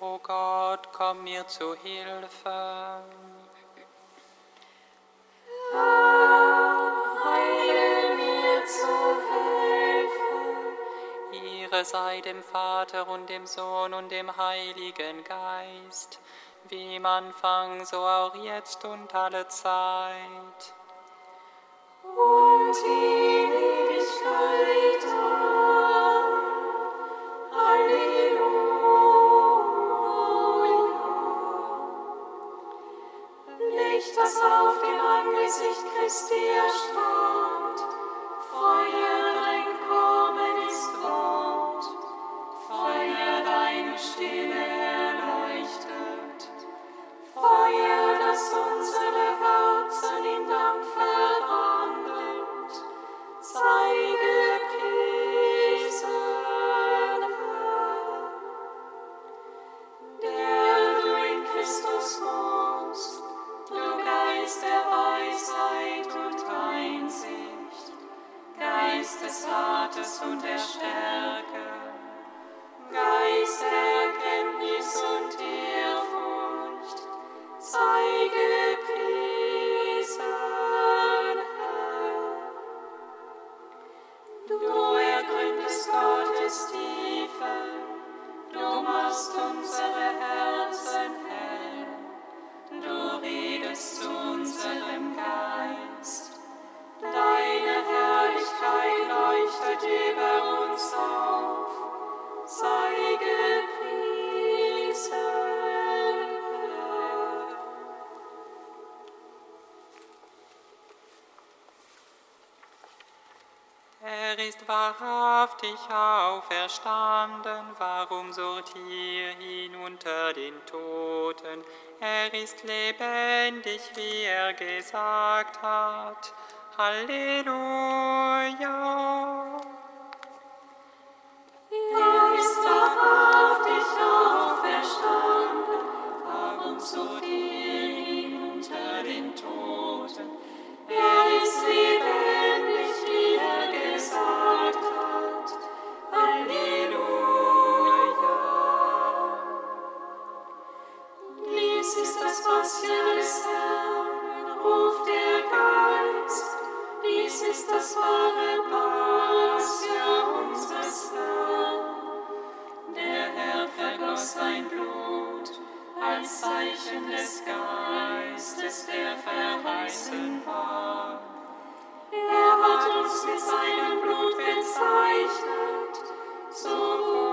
O Gott, komm mir zu Hilfe. Heile mir zu helfen. Ihre sei dem Vater und dem Sohn und dem Heiligen Geist, wie im Anfang, so auch jetzt und alle Zeit. Und in Ewigkeit. Amen. Halleluja. Das auf dem Angesicht Christi erstrahlt, Feuer dein Kommen ist Wort, Feuer deine Stille erleuchtet, Feuer, das unsere Und der Stärke, wahrhaftig auferstanden, warum sucht ihr ihn unter den Toten? Er ist lebendig, wie er gesagt hat. Halleluja. Er ist wahrhaftig auferstanden, warum so ihn unter den Toten? Er Zeichen des Geistes, der verheißen war. Er hat uns mit seinem Blut bezeichnet, so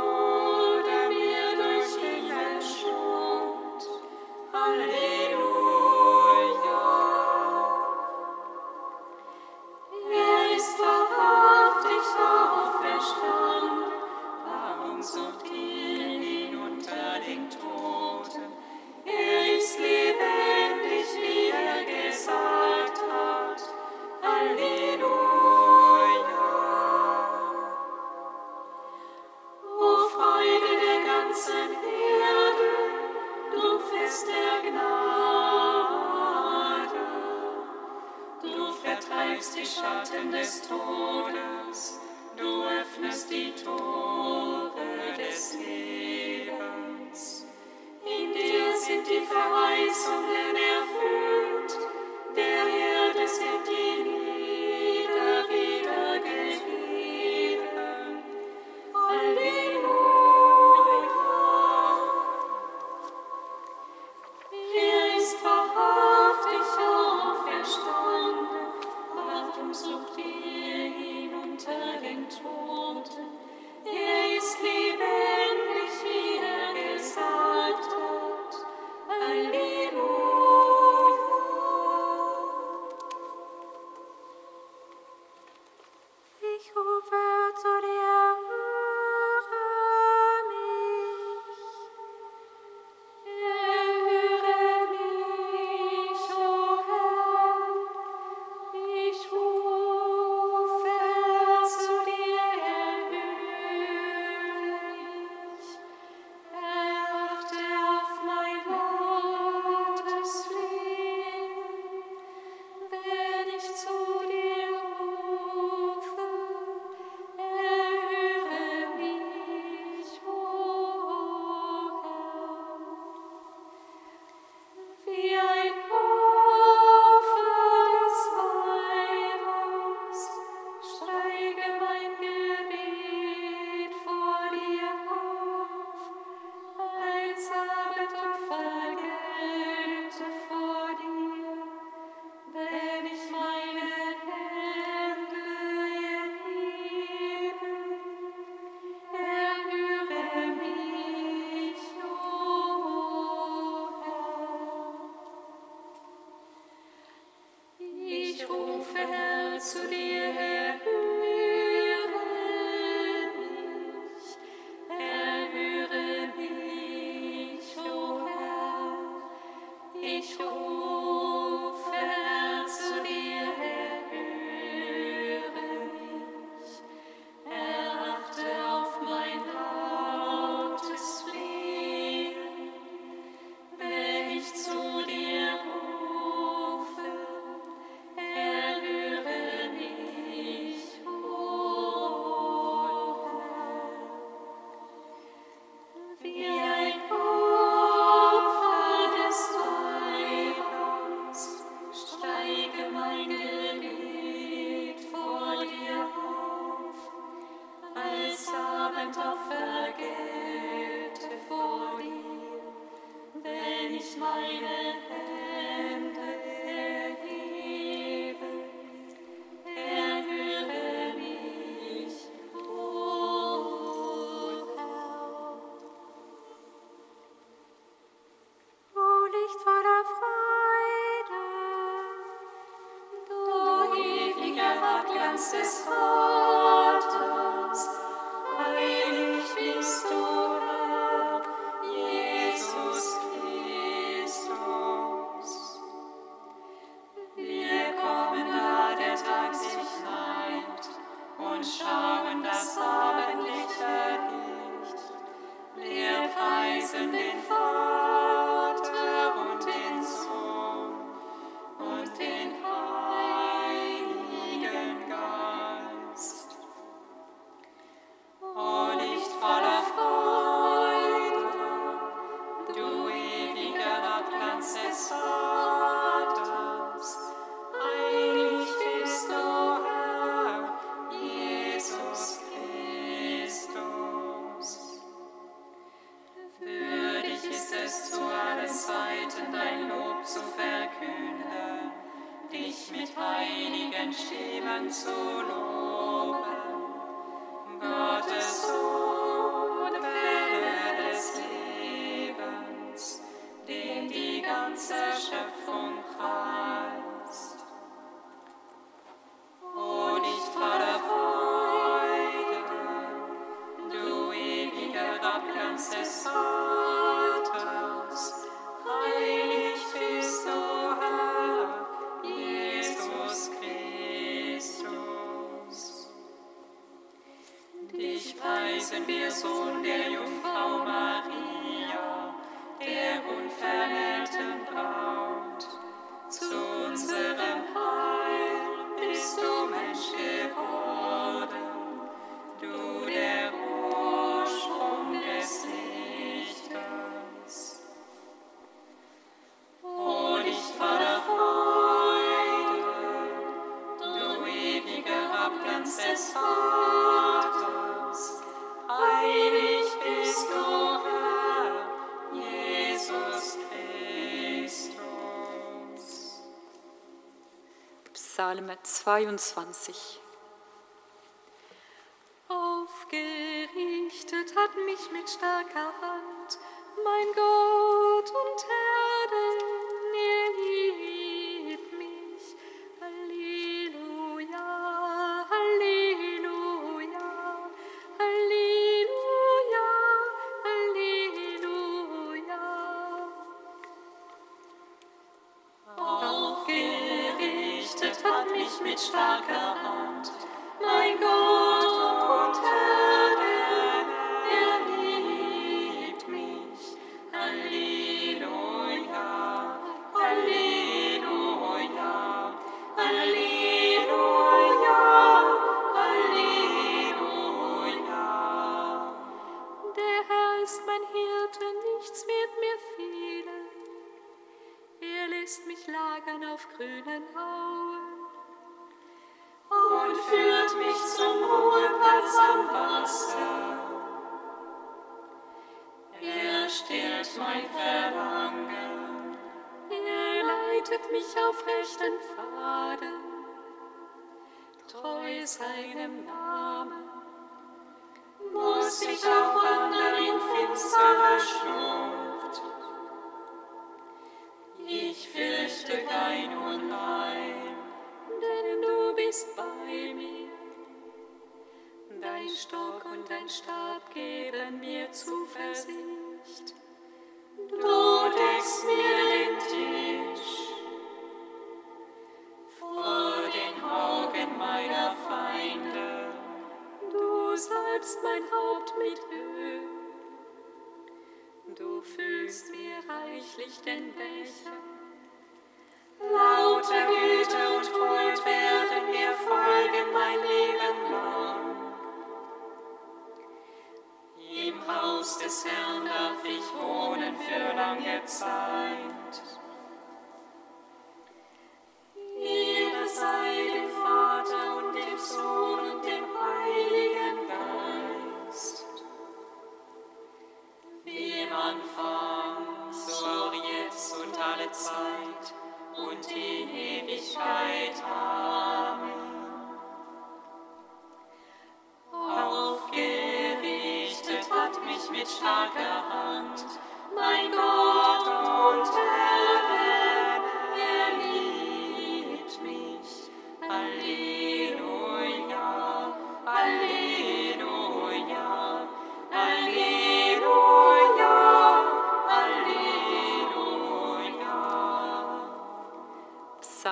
Psalm 22. grünen Auen und führt mich zum Ruheplatz am Wasser. Er stillt mein Verlangen, er leitet mich auf rechten Pfaden, treu seinem Namen, muss ich auch wandern in finsterer Schnur. Stock und dein Stab geben mir Zuversicht. Du deckst mir den Tisch vor den Augen meiner Feinde. Du salbst mein Haupt mit Öl. Du füllst mir reichlich den Becher. Lauter Güte und Gold werden Des Herrn darf ich wohnen für lange Zeit.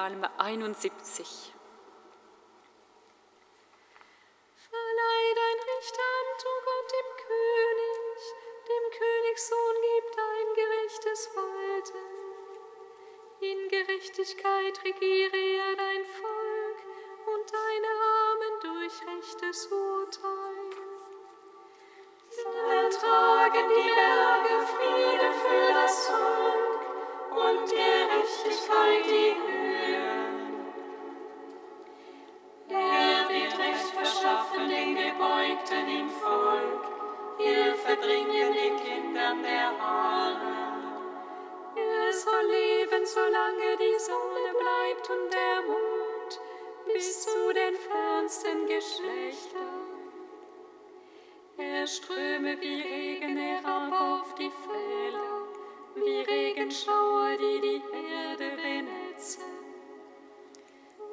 Psalm 71. fernsten Geschlechtern. Er ströme wie Regen herab auf die Felder, wie Regenschauer, die die Erde benetzen.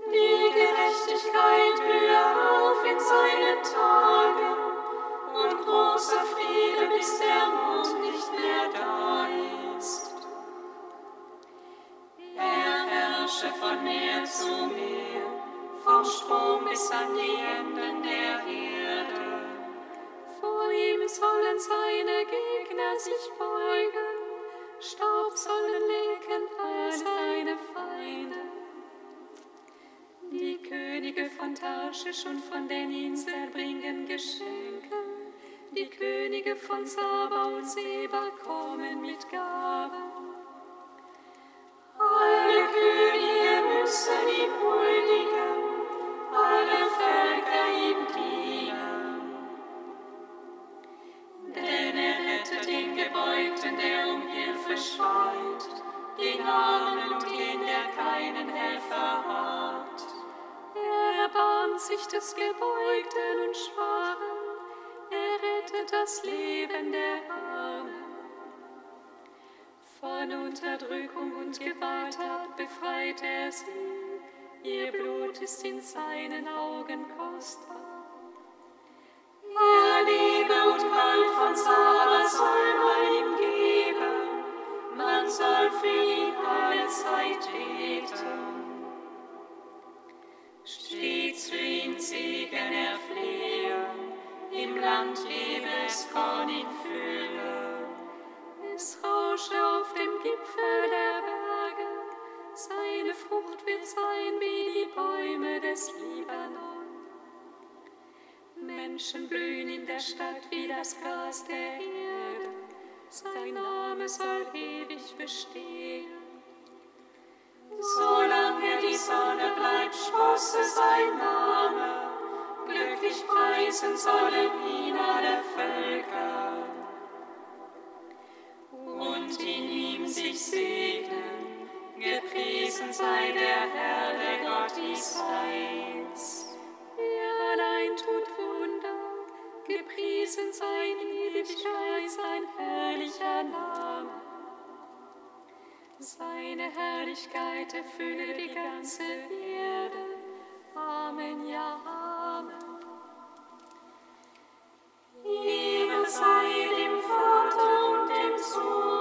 Die Gerechtigkeit blühe auf in seinen Tagen und großer Friede, bis der Mond nicht mehr da ist. Er herrsche von Meer zu Meer, vom Strom bis an die Enden der Erde. Vor ihm sollen seine Gegner sich beugen, Staub sollen legen all seine Feinde. Die Könige von Tarschisch und von den Inseln bringen Geschenke. Die Könige von Saba und Seba kommen mit Gaben. Alle Könige müssen ihm huldigen, alle Völker ihm dienen. Denn er rettet den Gebeugten, der um Hilfe schreit, den Armen und den, der keinen Helfer hat. Er erbarmt sich des Gebeugten und Schwachen. Er rettet das Leben der Armen. Von Unterdrückung und Gewalttat befreit er sie. Ihr Blut ist in seinen Augen kostbar. Er Liebe und Gold von Sarah soll man ihm geben, man soll für ihn alle Zeit beten. Stets für ihn Segen erflehen, im Land lebe es Korn in Fülle. Es rausche auf dem Gipfel der Frucht wird sein wie die Bäume des Libanon. Menschen blühen in der Stadt wie das Gras der Erde. Sein Name soll ewig bestehen. Solange die Sonne bleibt, sprosse sein Name. Glücklich preisen sollen ihn alle Völker. Und in ihm sich segnen, gepriesen sei der Herr, der Gott Israels. Er allein tut Wunder, gepriesen sei in Ewigkeit sein herrlicher Name. Seine Herrlichkeit erfülle die ganze Erde. Amen, ja, Amen. Ehre sei dem Vater und dem Sohn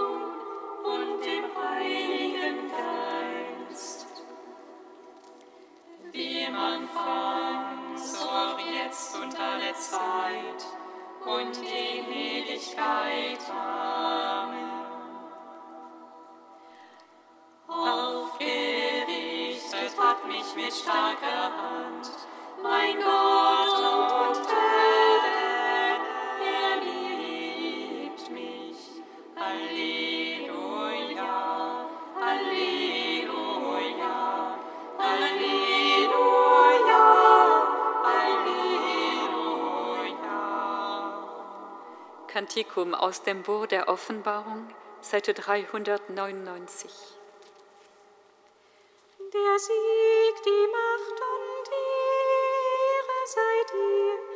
Wie im Anfang, so auch jetzt und alle Zeit und in Ewigkeit. Amen. Aufgerichtet hat mich mit starker Hand mein Gott Kantikum aus dem Buch der Offenbarung, Seite 399. Der Sieg, die Macht und die Ehre sei dir.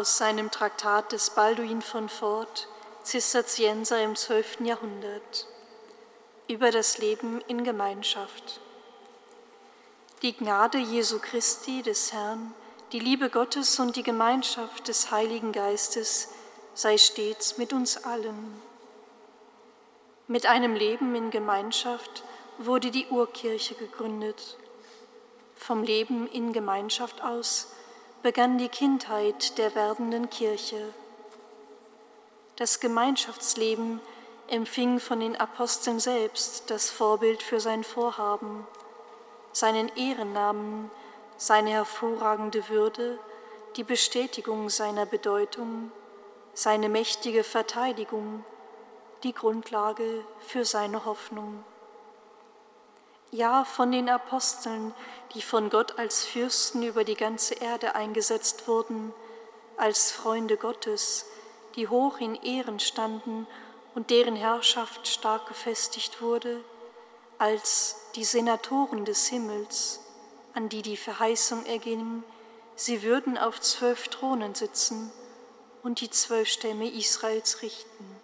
Aus seinem Traktat des Balduin von Fort, Zisterzienser im 12. Jahrhundert, über das Leben in Gemeinschaft. Die Gnade Jesu Christi, des Herrn, die Liebe Gottes und die Gemeinschaft des Heiligen Geistes sei stets mit uns allen. Mit einem Leben in Gemeinschaft wurde die Urkirche gegründet. Vom Leben in Gemeinschaft aus begann die Kindheit der werdenden Kirche. Das Gemeinschaftsleben empfing von den Aposteln selbst das Vorbild für sein Vorhaben, seinen Ehrennamen, seine hervorragende Würde, die Bestätigung seiner Bedeutung, seine mächtige Verteidigung, die Grundlage für seine Hoffnung. Ja, von den Aposteln, die von Gott als Fürsten über die ganze Erde eingesetzt wurden, als Freunde Gottes, die hoch in Ehren standen und deren Herrschaft stark gefestigt wurde, als die Senatoren des Himmels, an die die Verheißung erging, sie würden auf zwölf Thronen sitzen und die zwölf Stämme Israels richten.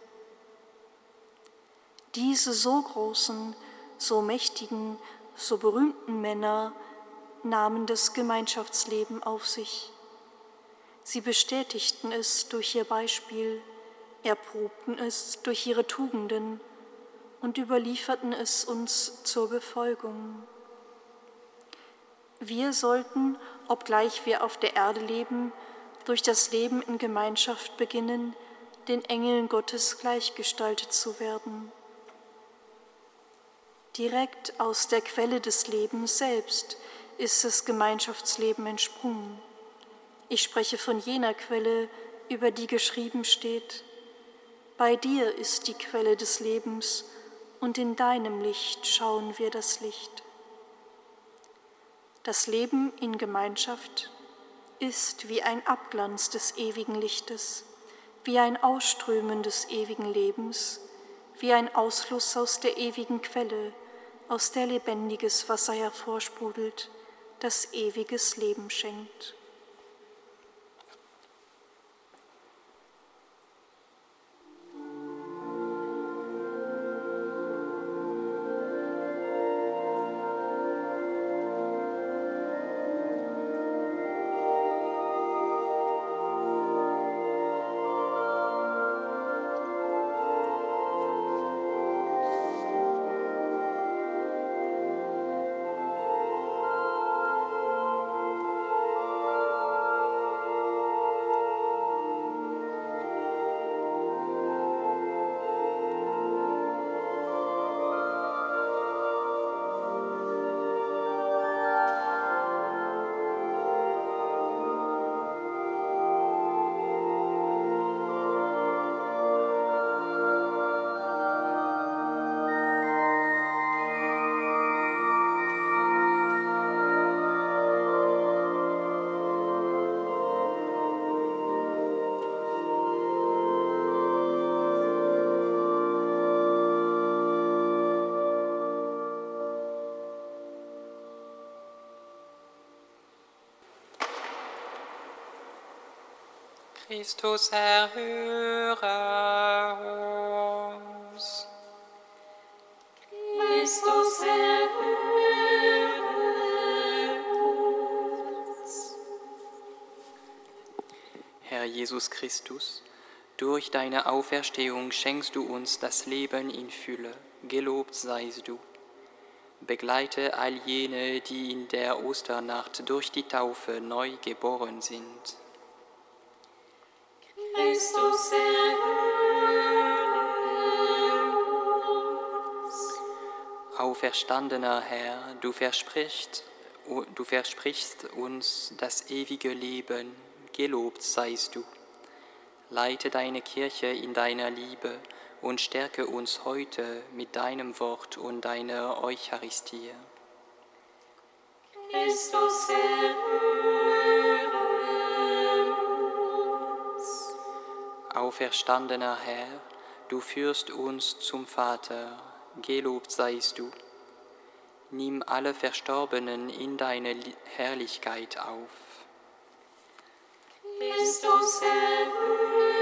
Diese so großen, so mächtigen, so berühmten Männer nahmen das Gemeinschaftsleben auf sich. Sie bestätigten es durch ihr Beispiel, erprobten es durch ihre Tugenden und überlieferten es uns zur Befolgung. Wir sollten, obgleich wir auf der Erde leben, durch das Leben in Gemeinschaft beginnen, den Engeln Gottes gleichgestaltet zu werden. Direkt aus der Quelle des Lebens selbst ist das Gemeinschaftsleben entsprungen. Ich spreche von jener Quelle, über die geschrieben steht, bei dir ist die Quelle des Lebens, und in deinem Licht schauen wir das Licht. Das Leben in Gemeinschaft ist wie ein Abglanz des ewigen Lichtes, wie ein Ausströmen des ewigen Lebens, wie ein Ausfluss aus der ewigen Quelle, aus der lebendiges Wasser hervorsprudelt, das ewiges Leben schenkt. Christus erhöre uns. Christus erhöre uns. Herr Jesus Christus, durch deine Auferstehung schenkst du uns das Leben in Fülle. Gelobt seist du. Begleite all jene, die in der Osternacht durch die Taufe neu geboren sind. Christus Auferstandener Herr, du versprichst, du versprichst uns das ewige Leben, gelobt seist du. Leite deine Kirche in deiner Liebe und stärke uns heute mit deinem Wort und deiner Eucharistie. Christus erhöre Auferstandener Herr, du führst uns zum Vater, gelobt seist du. Nimm alle Verstorbenen in deine Herrlichkeit auf. Christus erhöre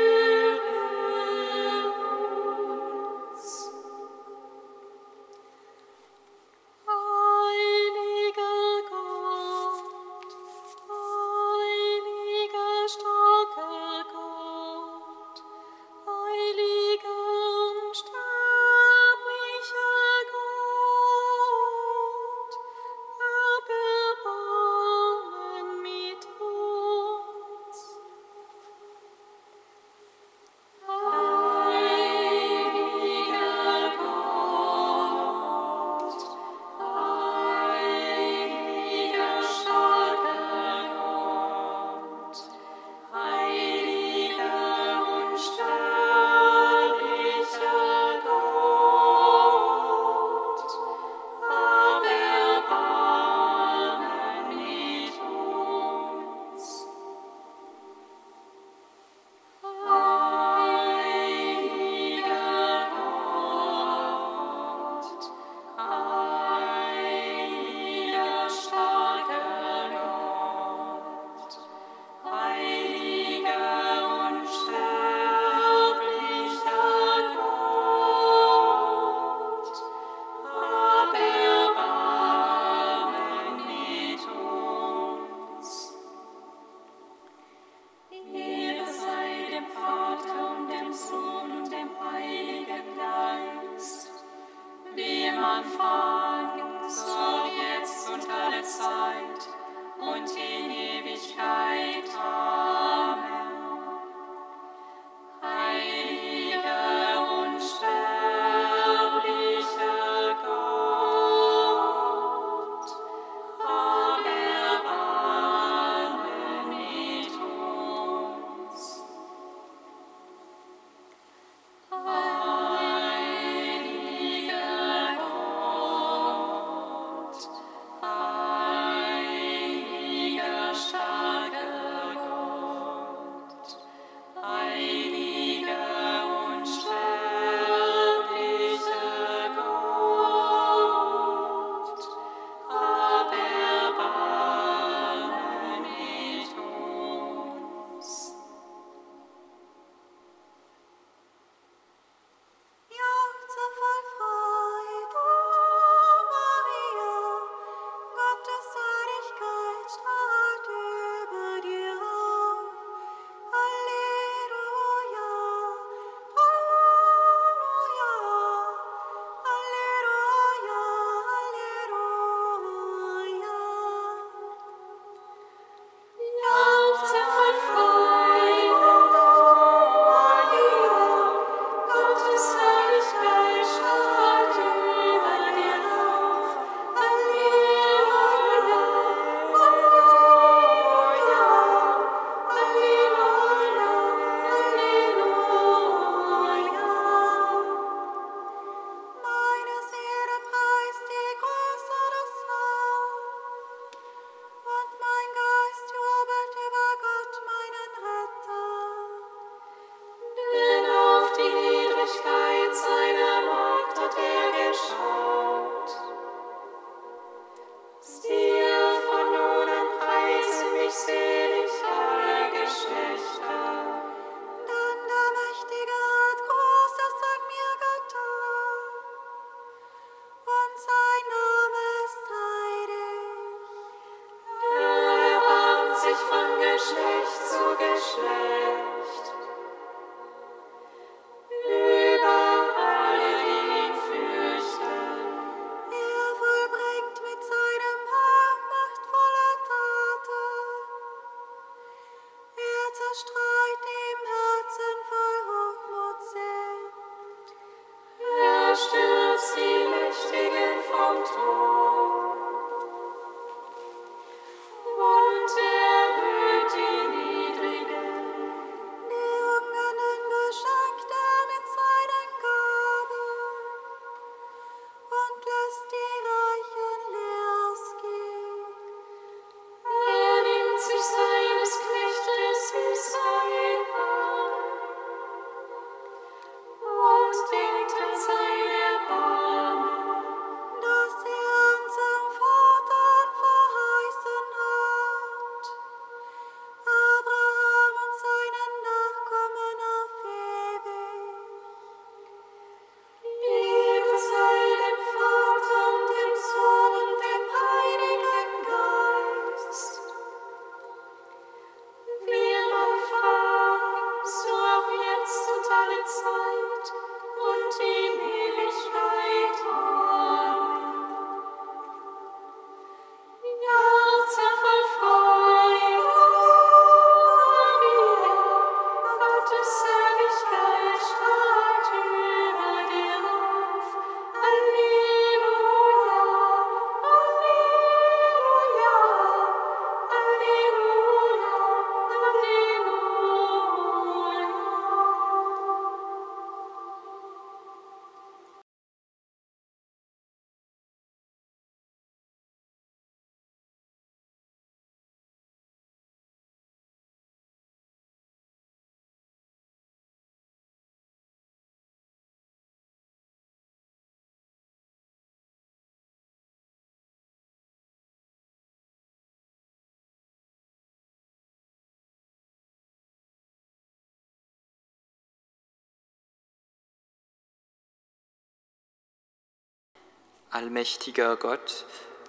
Allmächtiger Gott,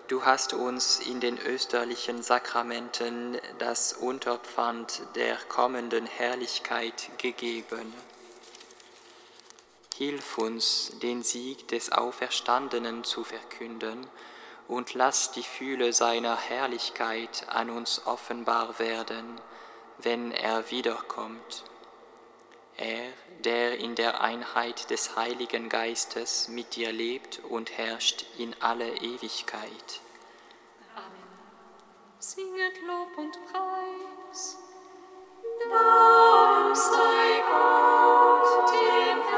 du hast uns in den österlichen Sakramenten das Unterpfand der kommenden Herrlichkeit gegeben. Hilf uns, den Sieg des Auferstandenen zu verkünden und lass die Fühle seiner Herrlichkeit an uns offenbar werden, wenn er wiederkommt. Er, der in der Einheit des Heiligen Geistes mit dir lebt und herrscht in alle Ewigkeit. Amen. Singet Lob und Preis. Dank sei Gott, dem Herrn.